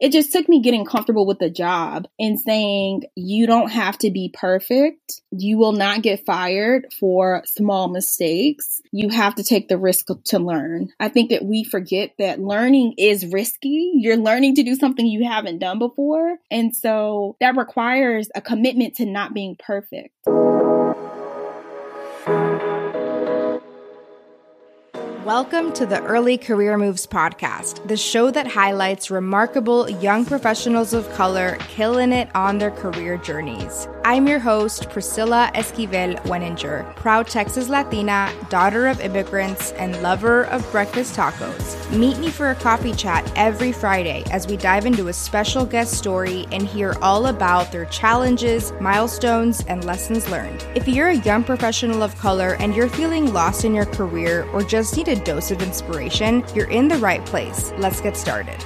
it just took me getting comfortable with the job and saying, you don't have to be perfect. You will not get fired for small mistakes. You have to take the risk to learn. I think that we forget that learning is risky. You're learning to do something you haven't done before. And so that requires a commitment to not being perfect. Welcome to the Early Career Moves podcast, the show that highlights remarkable young professionals of color killing it on their career journeys. I'm your host, Priscilla Esquivel Weninger, proud Texas Latina, daughter of immigrants, and lover of breakfast tacos. Meet me for a coffee chat every Friday as we dive into a special guest story and hear all about their challenges, milestones, and lessons learned. If you're a young professional of color and you're feeling lost in your career or just need a dose of inspiration, you're in the right place. Let's get started.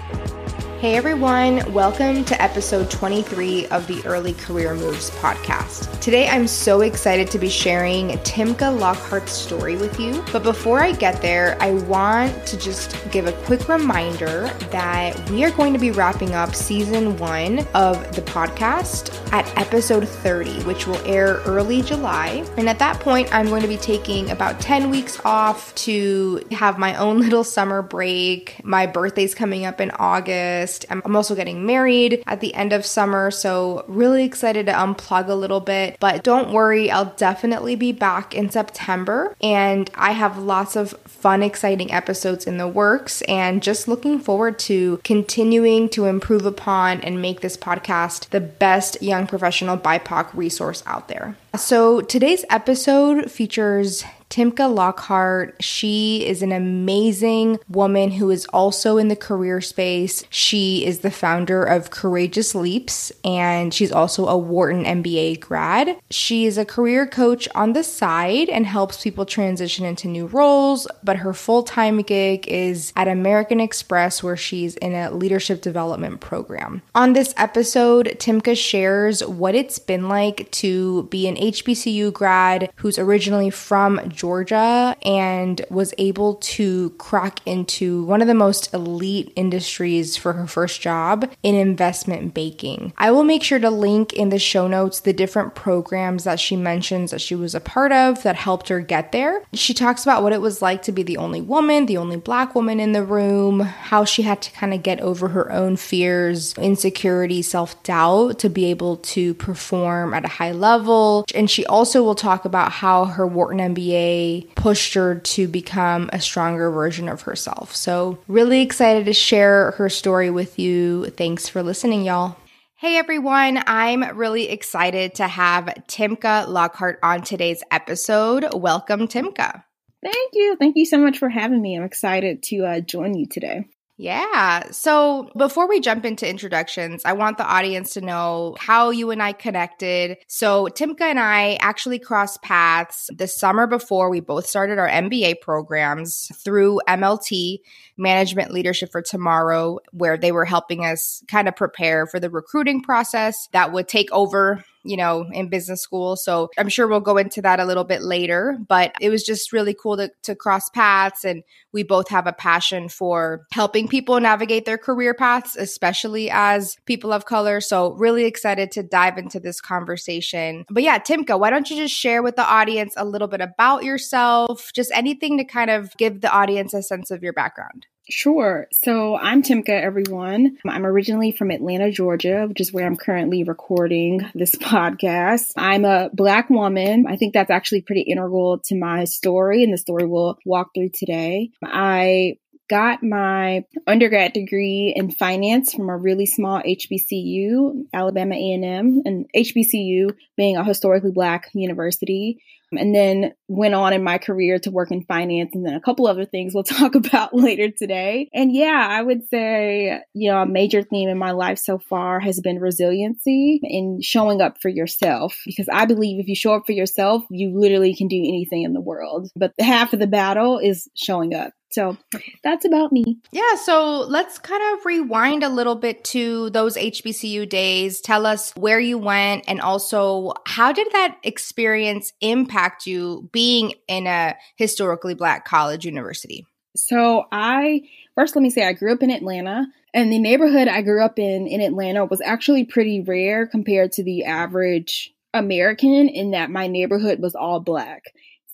Hey everyone, welcome to episode 23 of the Early Career Moves podcast. Today I'm so excited to be sharing Timka Lockheart's story with you. But before I get there, I want to just give a quick reminder that we are going to be wrapping up season one of the podcast at episode 30, which will air early July. And at that point, I'm going to be taking about 10 weeks off to have my own little summer break. My birthday's coming up in August. I'm also getting married at the end of summer, so really excited to unplug a little bit. But don't worry, I'll definitely be back in September, and I have lots of fun, exciting episodes in the works, and just looking forward to continuing to improve upon and make this podcast the best young professional BIPOC resource out there. So today's episode features Timka Lockheart, she is an amazing woman who is also in the career space. She is the founder of Courageous Leaps and she's also a Wharton MBA grad. She is a career coach on the side and helps people transition into new roles, but her full time gig is at American Express where she's in a leadership development program. On this episode, Timka shares what it's been like to be an HBCU grad who's originally from Georgia and was able to crack into one of the most elite industries for her first job in investment banking. I will make sure to link in the show notes the different programs that she mentions that she was a part of that helped her get there. She talks about what it was like to be the only woman, the only black woman in the room, how she had to kind of get over her own fears, insecurity, self doubt to be able to perform at a high level. And she also will talk about how her Wharton MBA pushed her to become a stronger version of herself. So, really excited to share her story with you. Thanks for listening, y'all. Hey everyone, I'm really excited to have Timka Lockheart on today's episode. Welcome, Timka. Thank you. Thank you so much for having me. I'm excited to uh, join you today. Yeah. So before we jump into introductions, I want the audience to know how you and I connected. So Timka and I actually crossed paths the summer before we both started our MBA programs through MLT, Management Leadership for Tomorrow, where they were helping us kind of prepare for the recruiting process that would take over you know, in business school. So I'm sure we'll go into that a little bit later, but it was just really cool to, to cross paths. And we both have a passion for helping people navigate their career paths, especially as people of color. So really excited to dive into this conversation. But yeah, Timka, why don't you just share with the audience a little bit about yourself, just anything to kind of give the audience a sense of your background? Sure. So I'm Timka, everyone. I'm originally from Atlanta, Georgia, which is where I'm currently recording this podcast. I'm a Black woman. I think that's actually pretty integral to my story and the story we'll walk through today. I got my undergrad degree in finance from a really small HBCU, Alabama A&M, and HBCU being a historically black university and then went on in my career to work in finance and then a couple other things we'll talk about later today. And yeah, I would say, you know, a major theme in my life so far has been resiliency and showing up for yourself because I believe if you show up for yourself, you literally can do anything in the world. But half of the battle is showing up. So that's about me. Yeah. So let's kind of rewind a little bit to those HBCU days. Tell us where you went and also how did that experience impact you being in a historically black college university? So I first let me say I grew up in Atlanta And the neighborhood I grew up in in Atlanta was actually pretty rare compared to the average American in that my neighborhood was all black.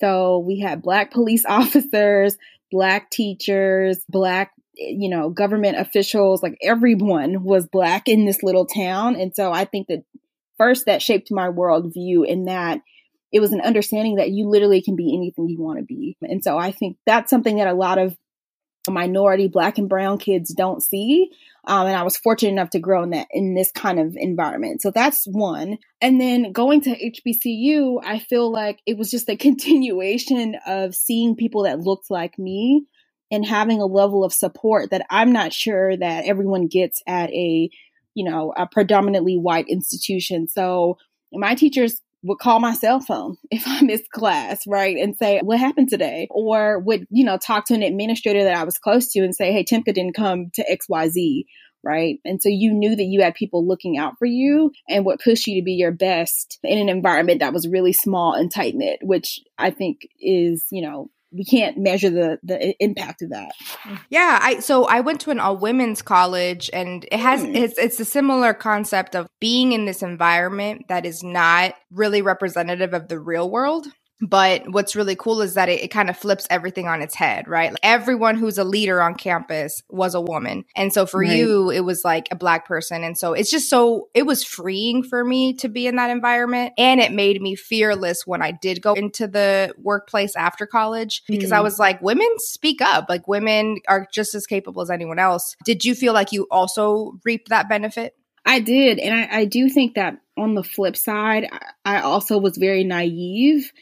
So we had black police officers, black teachers, black you know, government officials, like everyone was black in this little town. And so I think that first that shaped my worldview in that it was an understanding that you literally can be anything you want to be. And so I think that's something that a lot of minority black and brown kids don't see. Um, and I was fortunate enough to grow in that in this kind of environment. So that's one. And then going to HBCU, I feel like it was just a continuation of seeing people that looked like me and having a level of support that I'm not sure that everyone gets at a, you know, a predominantly white institution. So my teachers would call my cell phone if I missed class, right? And say, what happened today? Or would, you know, talk to an administrator that I was close to and say, hey, Timka didn't come to XYZ, right? And so you knew that you had people looking out for you and what pushed you to be your best in an environment that was really small and tight knit, which I think is, you know, we can't measure the the impact of that. Yeah, I so I went to an all women's college and it has mm. it's it's a similar concept of being in this environment that is not really representative of the real world. But what's really cool is that it, it kind of flips everything on its head, right? Like everyone who's a leader on campus was a woman. And so for right. you, it was like a black person. And so it's just so, it was freeing for me to be in that environment. And it made me fearless when I did go into the workplace after college because mm. I was like, women speak up. Like women are just as capable as anyone else. Did you feel like you also reaped that benefit? I did. And I, I do think that on the flip side, I also was very naive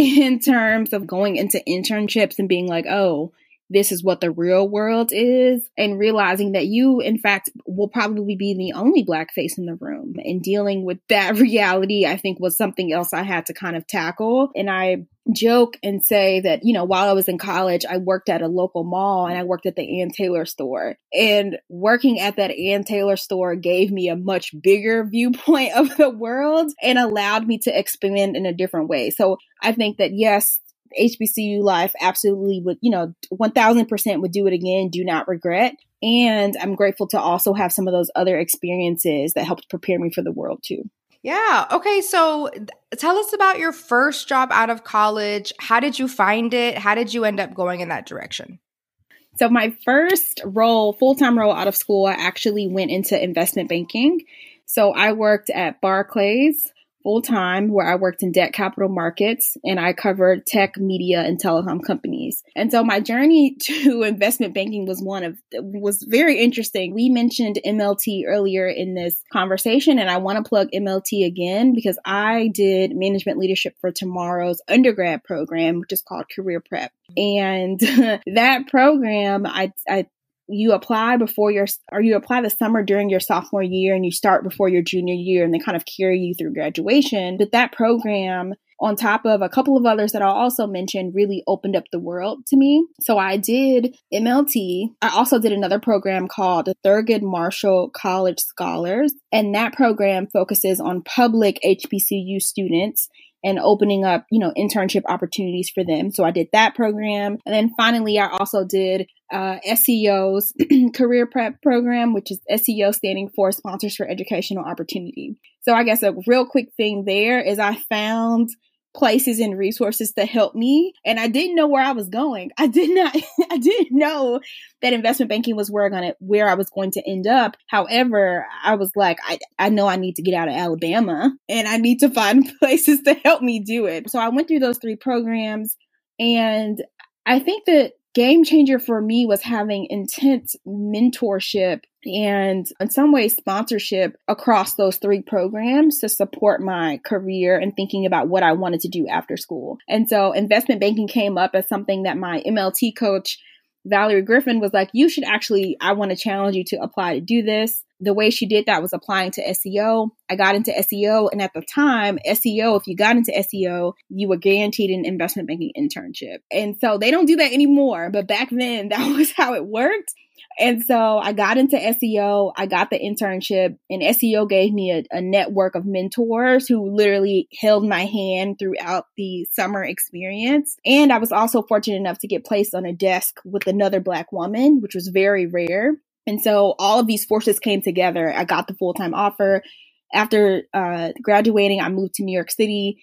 in terms of going into internships and being like, oh, this is what the real world is, and realizing that you, in fact, will probably be the only black face in the room. And dealing with that reality, I think, was something else I had to kind of tackle. And I joke and say that, you know, while I was in college, I worked at a local mall and I worked at the Ann Taylor store. And working at that Ann Taylor store gave me a much bigger viewpoint of the world and allowed me to expand in a different way. So I think that, yes, HBCU life absolutely would, you know, 1000% would do it again, do not regret. And I'm grateful to also have some of those other experiences that helped prepare me for the world too. Yeah. Okay. So tell us about your first job out of college. How did you find it? How did you end up going in that direction? So, my first role, full time role out of school, I actually went into investment banking. So, I worked at Barclays full time where I worked in debt capital markets and I covered tech, media, and telecom companies. And so my journey to investment banking was one of was very interesting. We mentioned MLT earlier in this conversation and I want to plug MLT again because I did management leadership for tomorrow's undergrad program, which is called Career Prep. And that program, I, I you apply before your or you apply the summer during your sophomore year and you start before your junior year and they kind of carry you through graduation but that program on top of a couple of others that I'll also mention really opened up the world to me. So I did MLT. I also did another program called the Thurgood Marshall College Scholars and that program focuses on public HBCU students and opening up, you know, internship opportunities for them. So I did that program. And then finally, I also did uh, SEO's career prep program, which is SEO standing for Sponsors for Educational Opportunity. So I guess a real quick thing there is I found places and resources to help me and I didn't know where I was going. I did not I didn't know that investment banking was where I gonna where I was going to end up. However, I was like I I know I need to get out of Alabama and I need to find places to help me do it. So I went through those three programs and I think that game changer for me was having intense mentorship and in some ways sponsorship across those three programs to support my career and thinking about what I wanted to do after school. And so investment banking came up as something that my MLT coach Valerie Griffin was like, you should actually, I want to challenge you to apply to do this. The way she did that was applying to SEO. I got into SEO. And at the time, SEO, if you got into SEO, you were guaranteed an investment banking internship. And so they don't do that anymore. But back then, that was how it worked. And so I got into SEO, I got the internship, and SEO gave me a, a, network of mentors who literally held my hand throughout the summer experience. And I was also fortunate enough to get placed on a desk with another Black woman, which was very rare. And so all of these forces came together. I got the full time offer. After uh, graduating, I moved to New York City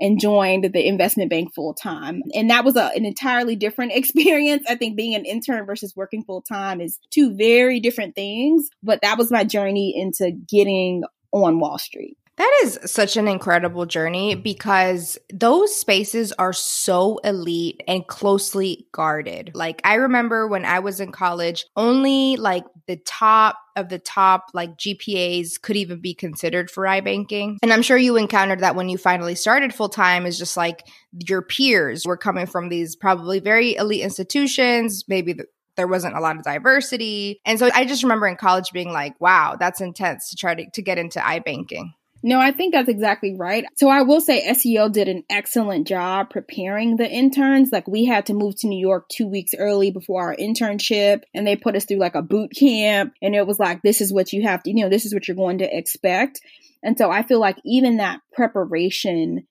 and joined the investment bank full time. And that was a, an entirely different experience. I think being an intern versus working full time is two very different things, but that was my journey into getting on Wall Street. That is such an incredible journey mm-hmm. because those spaces are so elite and closely guarded. Like, I remember when I was in college, only like the top of the top like GPAs could even be considered for iBanking. And I'm sure you encountered that when you finally started full time is just like your peers were coming from these probably very elite institutions, maybe the, there wasn't a lot of diversity. And so I just remember in college being like, wow, that's intense to try to, to get into iBanking. No, I think that's exactly right. So I will say SEO did an excellent job preparing the interns. Like we had to move to New York two weeks early before our internship and they put us through like a boot camp and it was like, this is what you have to, you know, this is what you're going to expect. And so I feel like even that preparation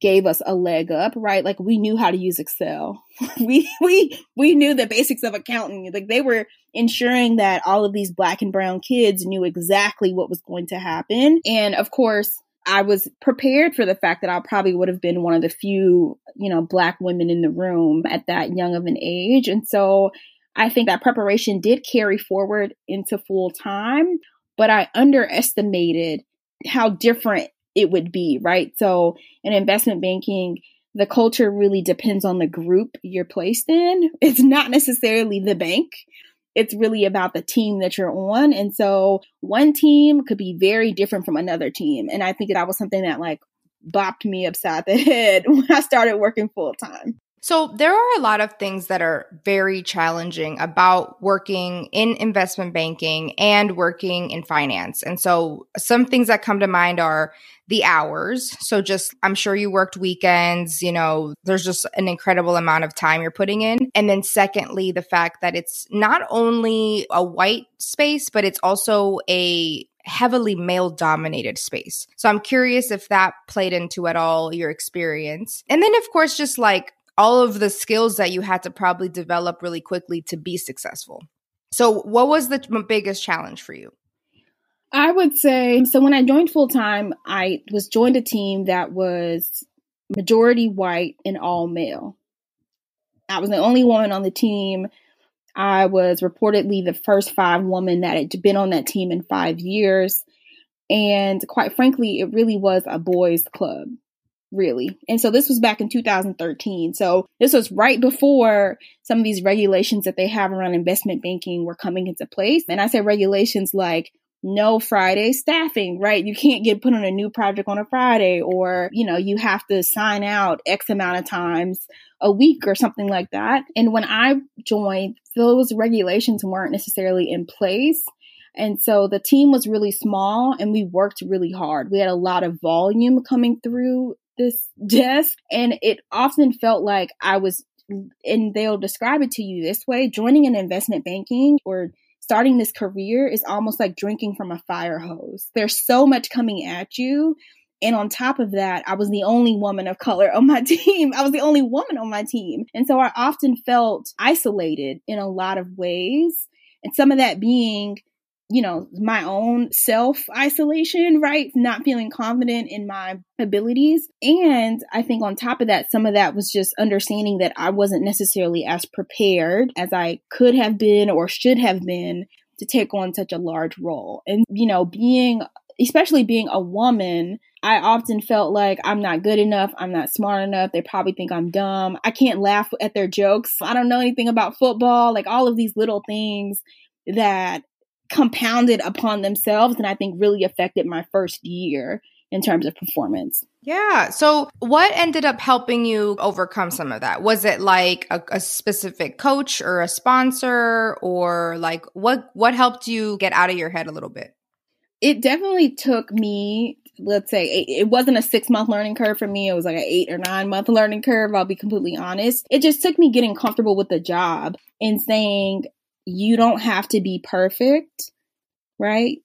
gave us a leg up, right? Like we knew how to use Excel. we we we knew the basics of accounting. Like they were ensuring that all of these black and brown kids knew exactly what was going to happen. And of course, I was prepared for the fact that I probably would have been one of the few, you know, black women in the room at that young of an age. And so I think that preparation did carry forward into full time, but I underestimated how different it would be, right? So in investment banking, the culture really depends on the group you're placed in. It's not necessarily the bank. It's really about the team that you're on. And so one team could be very different from another team. And I think that was something that like bopped me upside the head when I started working full time. So, there are a lot of things that are very challenging about working in investment banking and working in finance. And so, some things that come to mind are the hours. So, just I'm sure you worked weekends, you know, there's just an incredible amount of time you're putting in. And then, secondly, the fact that it's not only a white space, but it's also a heavily male dominated space. So I'm curious if that played into at all your experience. And then of course just like all of the skills that you had to probably develop really quickly to be successful. So, what was the biggest challenge for you? I would say so. When I joined full time, I was joined a team that was majority white and all male. I was the only woman on the team. I was reportedly the first five women that had been on that team in five years. And quite frankly, it really was a boys' club really. And so this was back in 2013. So this was right before some of these regulations that they have around investment banking were coming into place. And I say regulations like no Friday staffing, right? You can't get put on a new project on a Friday or, you know, you have to sign out X amount of times a week or something like that. And when I joined, those regulations weren't necessarily in place. And so the team was really small and we worked really hard. We had a lot of volume coming through this desk and it often felt like I was and they'll describe it to you this way joining an investment banking or starting this career is almost like drinking from a fire hose. There's so much coming at you. And on top of that i was the only woman of color on my team. I was the only woman on my team. And so i often felt isolated in a lot of ways. And some of that being you know, my own self isolation, right? Not feeling confident in my abilities. And I think on top of that, some of that was just understanding that I wasn't necessarily as prepared as I could have been or should have been to take on such a large role. And, you know, being, especially being a woman, I often felt like I'm not good enough. I'm not smart enough. They probably think I'm dumb. I can't laugh at their jokes. I don't know anything about football. Like all of these little things that compounded upon themselves and I think really affected my first year in terms of performance. Yeah. So, what ended up helping you overcome some of that? Was it like a, a, specific coach or a sponsor, or like what what helped you get out of your head a little bit? It definitely took me. Let's say it wasn't a six month learning curve for me. It was like an eight or nine month learning curve. I'll be completely honest. It just took me getting comfortable with the job and saying, you don't have to be perfect, right?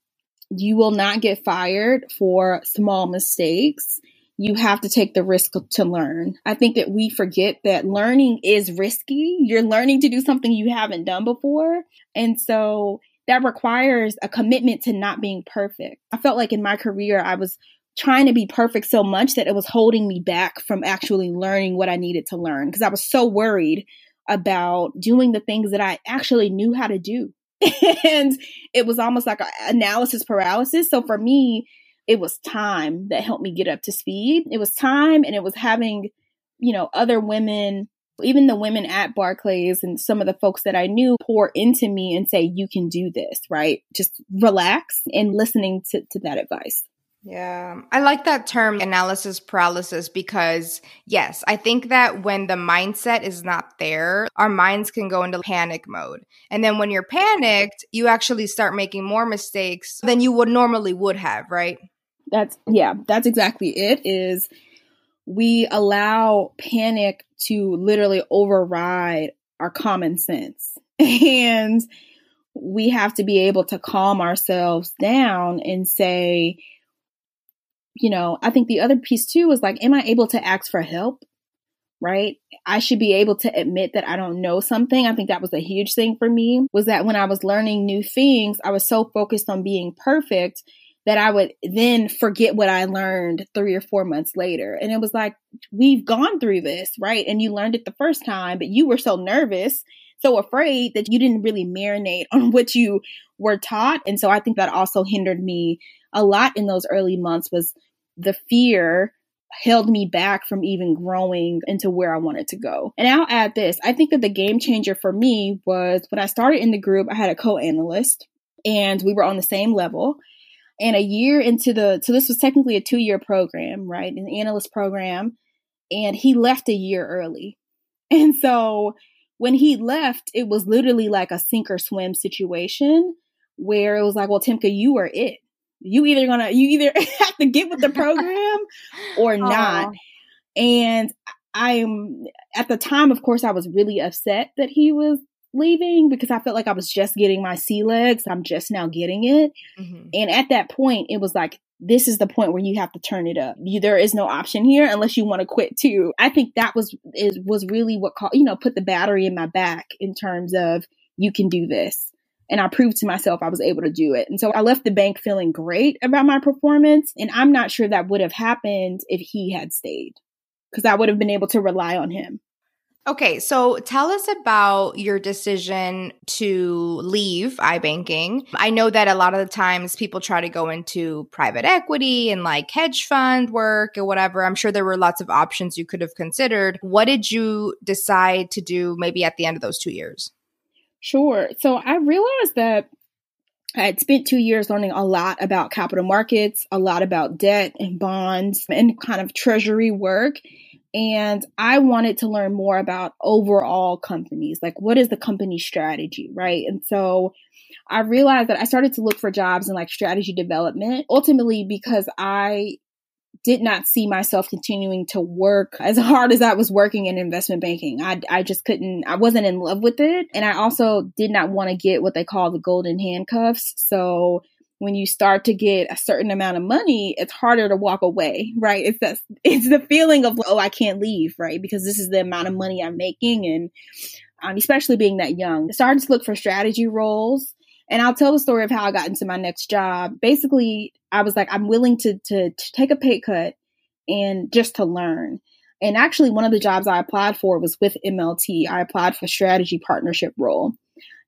You will not get fired for small mistakes. You have to take the risk to learn. I think that we forget that learning is risky. You're learning to do something you haven't done before. And so that requires a commitment to not being perfect. I felt like in my career, I was trying to be perfect so much that it was holding me back from actually learning what I needed to learn because I was so worried about doing the things that I actually knew how to do. and it was almost like an analysis paralysis. So for me, it was time that helped me get up to speed. It was time and it was having, you know, other women, even the women at Barclays and some of the folks that I knew pour into me and say, you can do this, right? Just relax and listening to, to that advice. Yeah, I like that term analysis paralysis because, yes, I think that when the mindset is not there, our minds can go into panic mode. And then when you're panicked, you actually start making more mistakes than you would normally would have, right? That's, yeah, that's exactly it is we allow panic to literally override our common sense. And we have to be able to calm ourselves down and say, you know, I think the other piece too was like, am I able to ask for help? Right? I should be able to admit that I don't know something. I think that was a huge thing for me was that when I was learning new things, I was so focused on being perfect that I would then forget what I learned three or four months later. And it was like, we've gone through this, right? And you learned it the first time, but you were so nervous, so afraid that you didn't really marinate on what you were taught. And so I think that also hindered me a lot in those early months was the fear held me back from even growing into where I wanted to go. And I'll add this I think that the game changer for me was when I started in the group, I had a co analyst and we were on the same level. And a year into the, so this was technically a two year program, right? An analyst program. And he left a year early. And so when he left, it was literally like a sink or swim situation where it was like, well, Timka, you are it you either gonna you either have to get with the program or not. And I'm at the time, of course, I was really upset that he was leaving because I felt like I was just getting my sea legs. I'm just now getting it. Mm-hmm. And at that point, it was like, this is the point where you have to turn it up. You, there is no option here unless you want to quit too. I think that was is was really what called you know put the battery in my back in terms of you can do this. And I proved to myself I was able to do it. And so I left the bank feeling great about my performance. And I'm not sure that would have happened if he had stayed because I would have been able to rely on him. Okay, so tell us about your decision to leave iBanking. I know that a lot of the times people try to go into private equity and like hedge fund work or whatever. I'm sure there were lots of options you could have considered. What did you decide to do maybe at the end of those two years? Sure. So I realized that I had spent two years learning a lot about capital markets, a lot about debt and bonds and kind of treasury work. And I wanted to learn more about overall companies. Like, what is the company strategy, right? And so I realized that I started to look for jobs in like strategy development, ultimately because I did not see myself continuing to work as hard as I was working in investment banking. I, I just couldn't, I wasn't in love with it. And I also did not want to get what they call the golden handcuffs. So when you start to get a certain amount of money, it's harder to walk away, right? It's that, it's the feeling of, oh, I can't leave, right? Because this is the amount of money I'm making. And um, especially being that young, I started to look for strategy roles and I'll tell the story of how I got into my next job. Basically, I was like, I'm willing to, to, to take a pay cut and just to learn. And actually, one of the jobs I applied for was with MLT. I applied for strategy partnership role.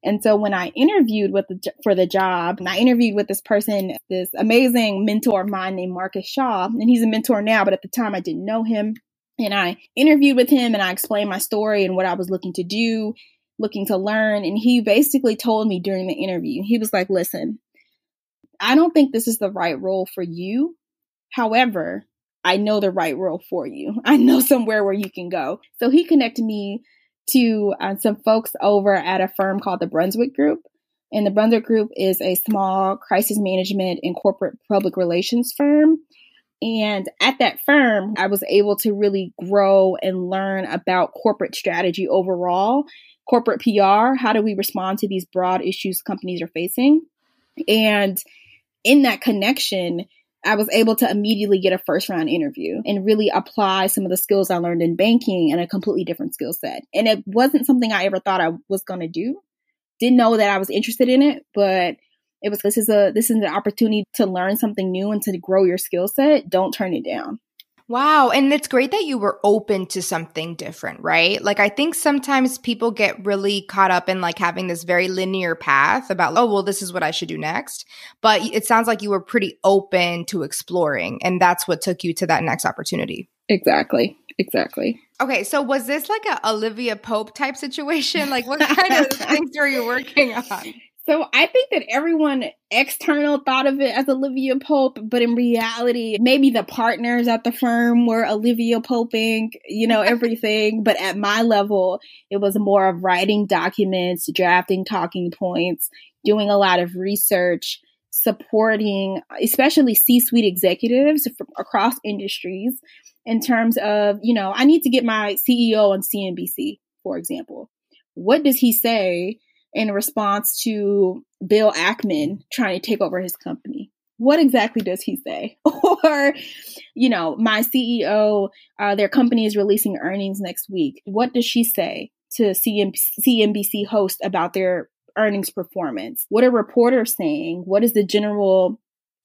And so when I interviewed with the, for the job, and I interviewed with this person, this amazing mentor of mine named Marcus Shaw, and he's a mentor now, but at the time I didn't know him. And I interviewed with him and I explained my story and what I was looking to do looking to learn. And he basically told me during the interview, he was like, listen, I don't think this is the right role for you. However, I know the right role for you. I know somewhere where you can go. So he connected me to uh, some folks over at a firm called the Brunswick Group. And the Brunswick Group is a small crisis management and corporate public relations firm. And at that firm, I was able to really grow and learn about corporate strategy overall corporate PR. How do we respond to these broad issues companies are facing? And in that connection, I was able to immediately get a first round interview and really apply some of the skills I learned in banking and a completely different skill set. And it wasn't something I ever thought I was going to do. didn't know that I was interested in it, but it was this is a this is an opportunity to learn something new and to grow your skill set. Don't turn it down. Wow. And it's great that you were open to something different, right? Like, I think sometimes people get really caught up in like having this very linear path about, oh, well, this is what I should do next. But it sounds like you were pretty open to exploring. And that's what took you to that next opportunity. Exactly. Exactly. Okay. So, was this like a Olivia Pope type situation? Like, what kind of things were you working on? So I think that everyone external thought of it as Olivia Pope, but in reality, maybe the partners at the firm were Olivia Poping, you know, everything. but at my level, it was more of writing documents, drafting talking points, doing a lot of research, supporting especially C-suite executives from across industries in terms of, you know, I need to get my CEO on CNBC, for example. What does he say? In response to Bill Ackman trying to take over his company. What exactly does he say? or, you know, my CEO, uh, their company is releasing earnings next week. What does she say to CNBC host about their earnings performance? What are reporters saying? What is the general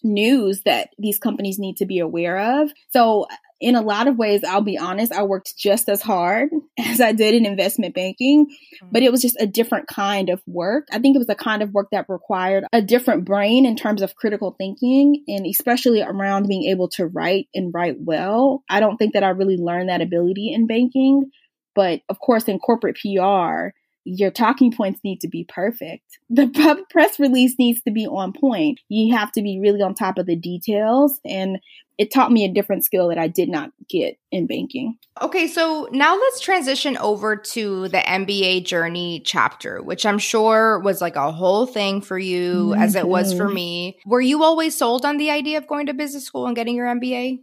news that these companies need to be aware of? So in a lot of ways, I'll be honest, I worked just as hard as I did in investment banking, mm-hmm. but it was just a different kind of work. I think it was a kind of work that required a different brain in terms of critical thinking and especially around being able to write and write well. I don't think that I really learned that ability in banking, but of course, in corporate PR, your talking points need to be perfect. The press release needs to be on point. You have to be really on top of the details. And it taught me a different skill that I did not get in banking. Okay, so now let's transition over to the MBA journey chapter, which I'm sure was like a whole thing for you mm-hmm. as it was for mm-hmm. me. Were you always sold on the idea of going to business school and getting your MBA?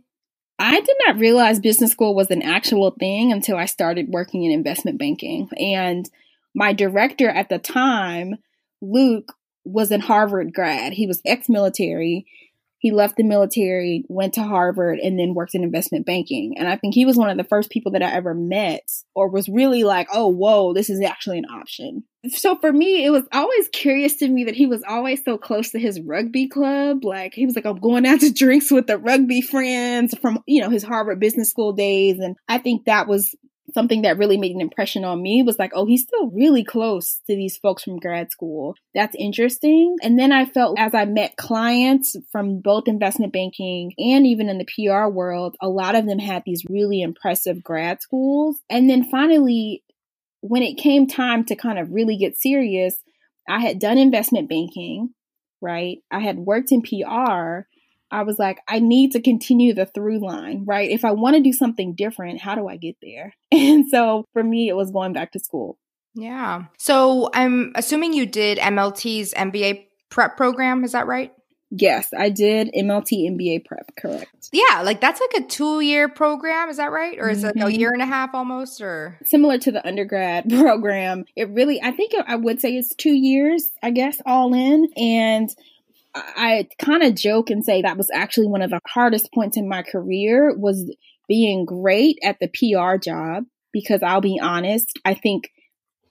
I did not realize business school was an actual thing until I started working in investment banking. And my director at the time, Luke, was a Harvard grad. He was ex military he left the military, went to Harvard, and then worked in investment banking. And I think he was one of the first people that I ever met or was really like, oh, whoa, this is actually an option. So for me, it was always curious to me that he was always so close to his rugby club. Like he was like, I'm going out to drinks with the rugby friends from, you know, his Harvard business school days. And I think that was something that really made an impression on me was like, oh, he's still really close to these folks from grad school. That's interesting. And then I felt as I met clients from both investment banking and even in the PR world, a lot of them had these really impressive grad schools. And then finally, when it came time to kind of really get serious, I had done investment banking, right? I had worked in PR I was like, I need to continue the through line, right? If I want to do something different, how do I get there? And so for me, it was going back to school. Yeah. So I'm assuming you did MLT's MBA prep program. Is that right? Yes, I did MLT MBA prep, correct. Yeah, like that's like a two year program, is that right? Or is mm-hmm. it like a year and a half almost or similar to the undergrad program? It really I think I would say it's two years, I guess, all in. And I kind of joke and say that was actually one of the hardest points in my career was being great at the PR job because I'll be honest, I think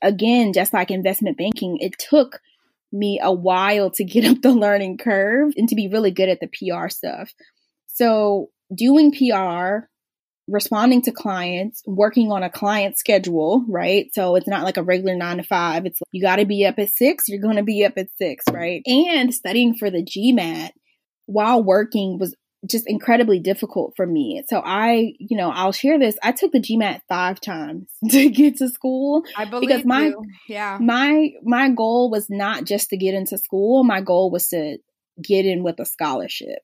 again, just like investment banking, it took me a while to get up the learning curve and to be really good at the PR stuff. So doing PR responding to clients, working on a client schedule, right? So it's not like a regular nine to five. It's you got to be up at six, you're going to be up at six, right? And studying for the GMAT while working was just incredibly difficult for me. So I, you know, I'll share this. I took the GMAT five times to get to school. I believe because my you. yeah my my goal was not just to get into school. My goal was to get in with a scholarship.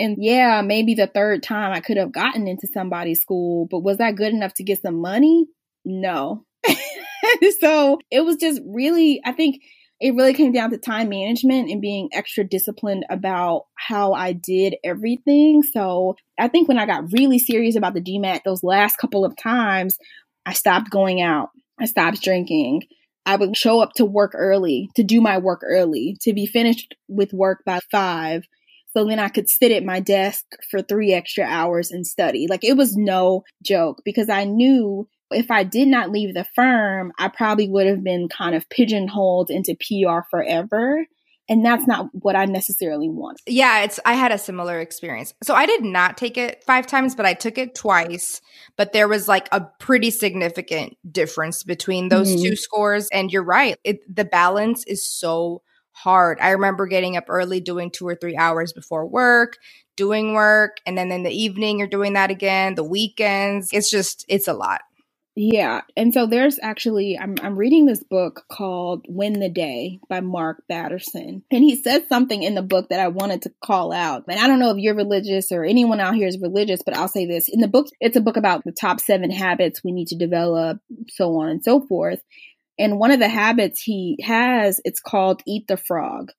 And yeah, maybe the third time I could have gotten into somebody's school, but was that good enough to get some money? No. so it was just really, I think it really came down to time management and being extra disciplined about how I did everything. So I think when I got really serious about the GMAT, those last couple of times, I stopped going out. I stopped drinking. I would show up to work early, to do my work early, to be finished with work by five so then I could sit at my desk for three extra hours and study. Like it was no joke because I knew If I did not leave the firm, I probably would have been kind of pigeonholed into PR forever and that's not what I necessarily want. Yeah, it's I had a similar experience. So I did not take it 5 times, but I took it twice, but there was like a pretty significant difference between those mm-hmm. two scores and you're right. It, the balance is so hard. I remember getting up early doing 2 or 3 hours before work, doing work, and then in the evening you're doing that again, the weekends. It's just it's a lot. Yeah. And so there's actually, I'm, I'm reading this book called Win the Day by Mark Batterson. And he said something in the book that I wanted to call out. And I don't know if you're religious or anyone out here is religious, but I'll say this. In the book, it's a book about the top seven habits we need to develop, so on and so forth. And one of the habits he has, it's called Eat the Frog.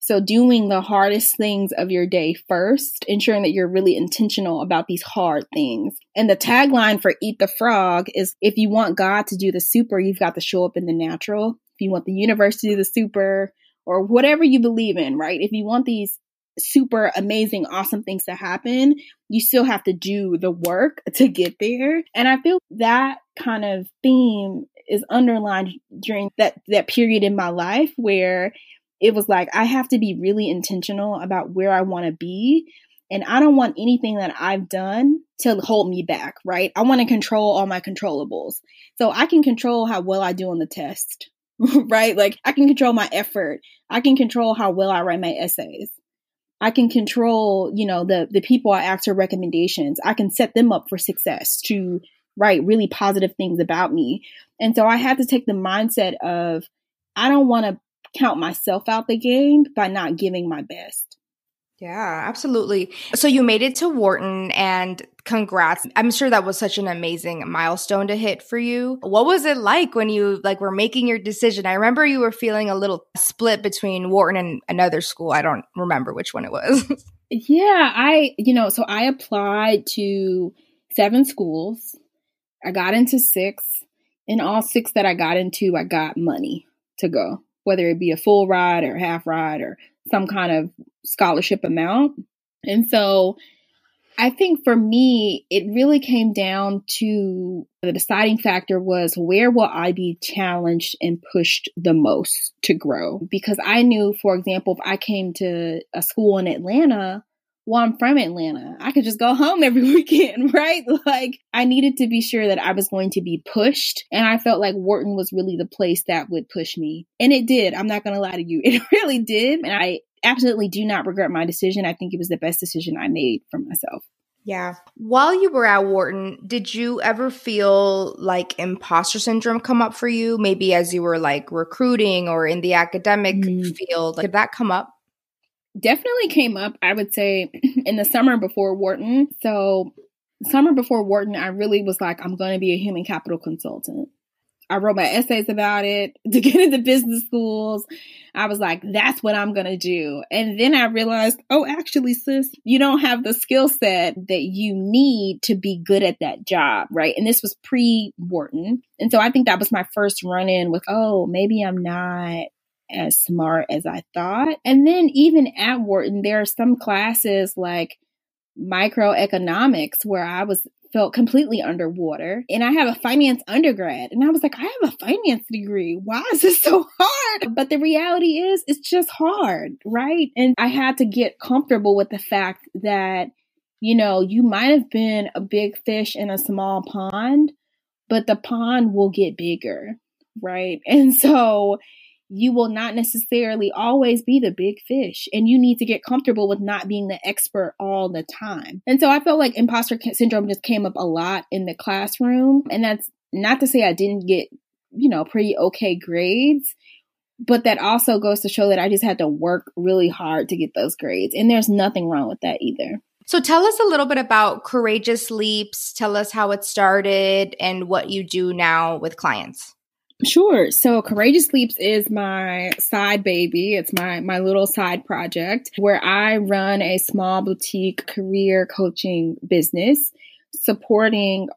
So, doing the hardest things of your day first, ensuring that you're really intentional about these hard things. And the tagline for Eat the Frog is if you want God to do the super, you've got to show up in the natural. If you want the universe to do the super, or whatever you believe in, right? If you want these super amazing, awesome things to happen, you still have to do the work to get there. And I feel that kind of theme is underlined during that, that period in my life where it was like I have to be really intentional about where I want to be. And I don't want anything that I've done to hold me back, right? I want to control all my controllables. So I can control how well I do on the test, right? Like I can control my effort. I can control how well I write my essays. I can control, you know, the the people I ask for recommendations. I can set them up for success to write really positive things about me. And so I had to take the mindset of I don't want to count myself out the game by not giving my best. Yeah, absolutely. So you made it to Wharton and congrats. I'm sure that was such an amazing milestone to hit for you. What was it like when you like were making your decision? I remember you were feeling a little split between Wharton and another school. I don't remember which one it was. yeah, I, you know, so I applied to seven schools. I got into six. In all six that I got into, I got money to go whether it be a full ride or half ride or some kind of scholarship amount. And so I think for me, it really came down to the deciding factor was where will I be challenged and pushed the most to grow? Because I knew, for example, if I came to a school in Atlanta, well, I'm from Atlanta. I could just go home every weekend, right? Like, I needed to be sure that I was going to be pushed. And I felt like Wharton was really the place that would push me. And it did. I'm not going to lie to you. It really did. And I absolutely do not regret my decision. I think it was the best decision I made for myself. Yeah. While you were at Wharton, did you ever feel like imposter syndrome come up for you? Maybe as you were like recruiting or in the academic mm. field, did that come up? Definitely came up, I would say, in the summer before Wharton. So, summer before Wharton, I really was like, I'm going to be a human capital consultant. I wrote my essays about it to get into business schools. I was like, that's what I'm going to do. And then I realized, oh, actually, sis, you don't have the skill set that you need to be good at that job, right? And this was pre Wharton. And so I think that was my first run in with, oh, maybe I'm not as smart as I thought. And then even at Wharton, there are some classes like microeconomics where I was felt completely underwater. And I have a finance undergrad. And I was like, I have a finance degree. Why is this so hard? But the reality is, it's just hard, right? And I had to get comfortable with the fact that, you know, you might have been a big fish in a small pond, but the pond will get bigger, right? And so, you will not necessarily always be the big fish and you need to get comfortable with not being the expert all the time. And so I felt like imposter syndrome just came up a lot in the classroom. And that's not to say I didn't get, you know, pretty okay grades, but that also goes to show that I just had to work really hard to get those grades. And there's nothing wrong with that either. So tell us a little bit about Courageous Leaps. Tell us how it started and what you do now with clients. Sure. So Courageous Leaps is my side baby. It's my my little side project where I run a small boutique career coaching business supporting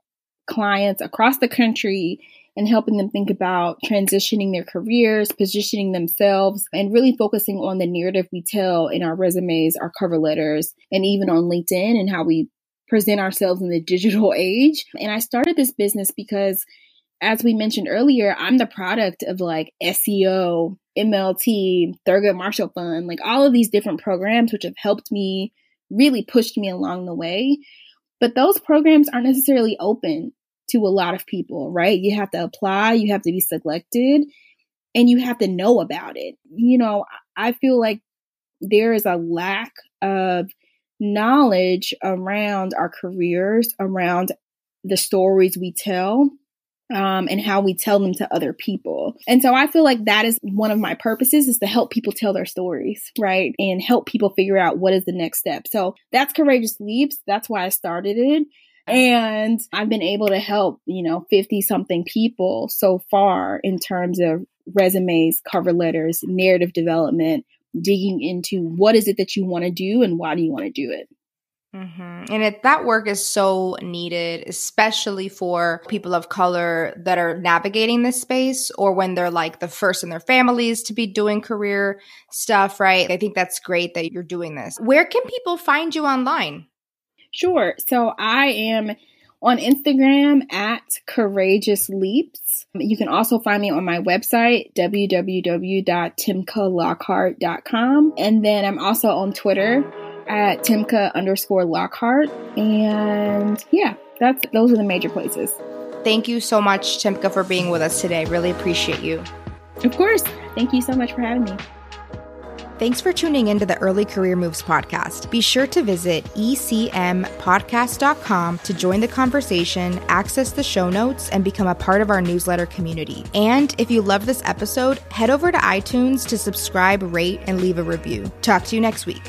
clients across the country and helping them think about transitioning their careers, positioning themselves, and really focusing on the narrative we tell in our resumes, our cover letters, and even on LinkedIn and how we present ourselves in the digital age. And I started this business because as we mentioned earlier, I'm the product of like SEO, MLT, Thurgood Marshall Fund, like all of these different programs, which have helped me, really pushed me along the way. But those programs aren't necessarily open to a lot of people, right? You have to apply, you have to be selected, and you have to know about it. You know, I feel like there is a lack of knowledge around our careers, around the stories we tell, um, and how we tell them to other people. And so I feel like that is one of my purposes is to help people tell their stories, right? And help people figure out what is the next step. So that's Courageous Leaps. That's why I started it. And I've been able to help, you know, 50 something people so far in terms of resumes, cover letters, narrative development, digging into what is it that you want to do and why do you want to do it. Mm-hmm. And it, that work is so needed, especially for people of color that are navigating this space or when they're like the first in their families to be doing career stuff, right? I think that's great that you're doing this. Where can people find you online? Sure. So I am on Instagram at Courageous Leaps. You can also find me on my website, www.timkalockheart.com. And then I'm also on Twitter at Timka underscore Lockheart. And yeah, that's those are the major places. Thank you so much, Timka, for being with us today. Really appreciate you. Of course. Thank you so much for having me. Thanks for tuning into the Early Career Moves podcast. Be sure to visit ecmpodcast.com to join the conversation, access the show notes, and become a part of our newsletter community. And if you love this episode, head over to iTunes to subscribe, rate, and leave a review. Talk to you next week.